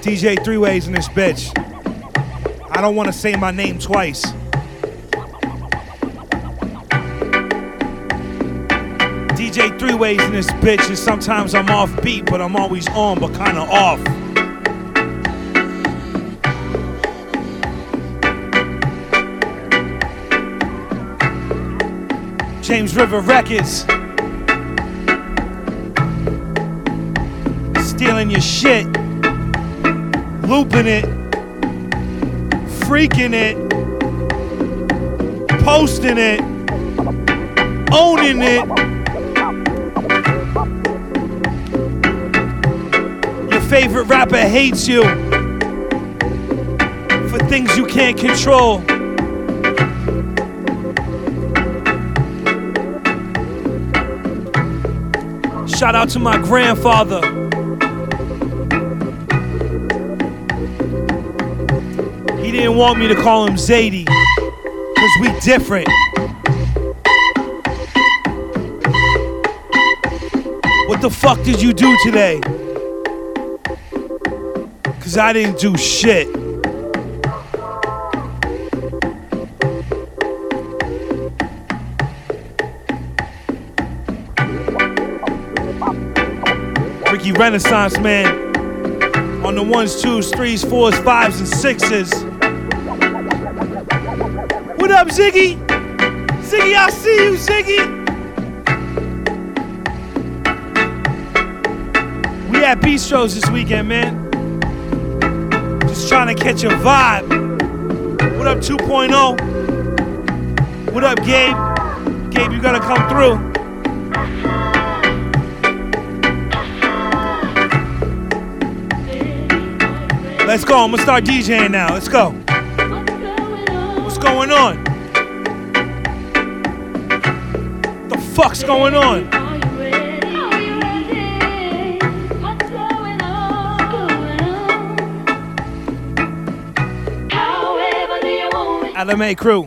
DJ Three Ways in this bitch. I don't want to say my name twice. DJ Three Ways in this bitch, and sometimes I'm off beat, but I'm always on, but kinda off. James River Records. Stealing your shit, looping it, freaking it, posting it, owning it. Your favorite rapper hates you for things you can't control. Shout out to my grandfather. He didn't want me to call him Zadie, because we different. What the fuck did you do today? Because I didn't do shit. Ricky Renaissance man on the ones, twos, threes, fours, fives, and sixes. What up, Ziggy? Ziggy, I see you, Ziggy. We at Bistros this weekend, man. Just trying to catch a vibe. What up, 2.0? What up, Gabe? Gabe, you gotta come through. Let's go. I'm gonna start DJing now. Let's go. Going on? The fuck's going on? LMA crew.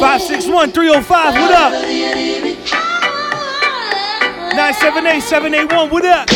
Five six one three zero five. What up? Nine seven eight seven eight one. What up?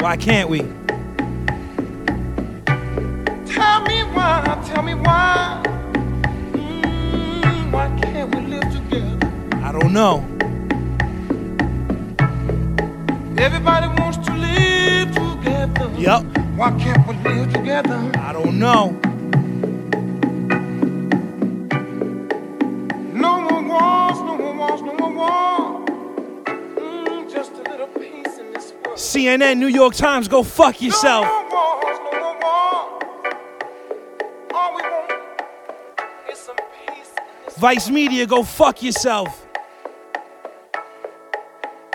Why can't we? Tell me why, tell me why. Mm, why can't we live together? I don't know. Everybody wants to live together. Yup. Why can't we live together? I don't know. CNN, New York Times, go fuck yourself. No more wars, no more wars. All we want is some peace in this Vice Media, go fuck yourself.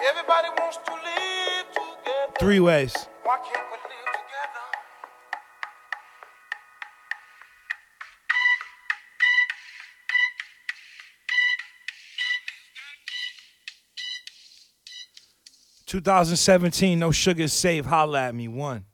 Everybody wants to live together. Three ways. 2017, no sugar safe. Holla at me. One.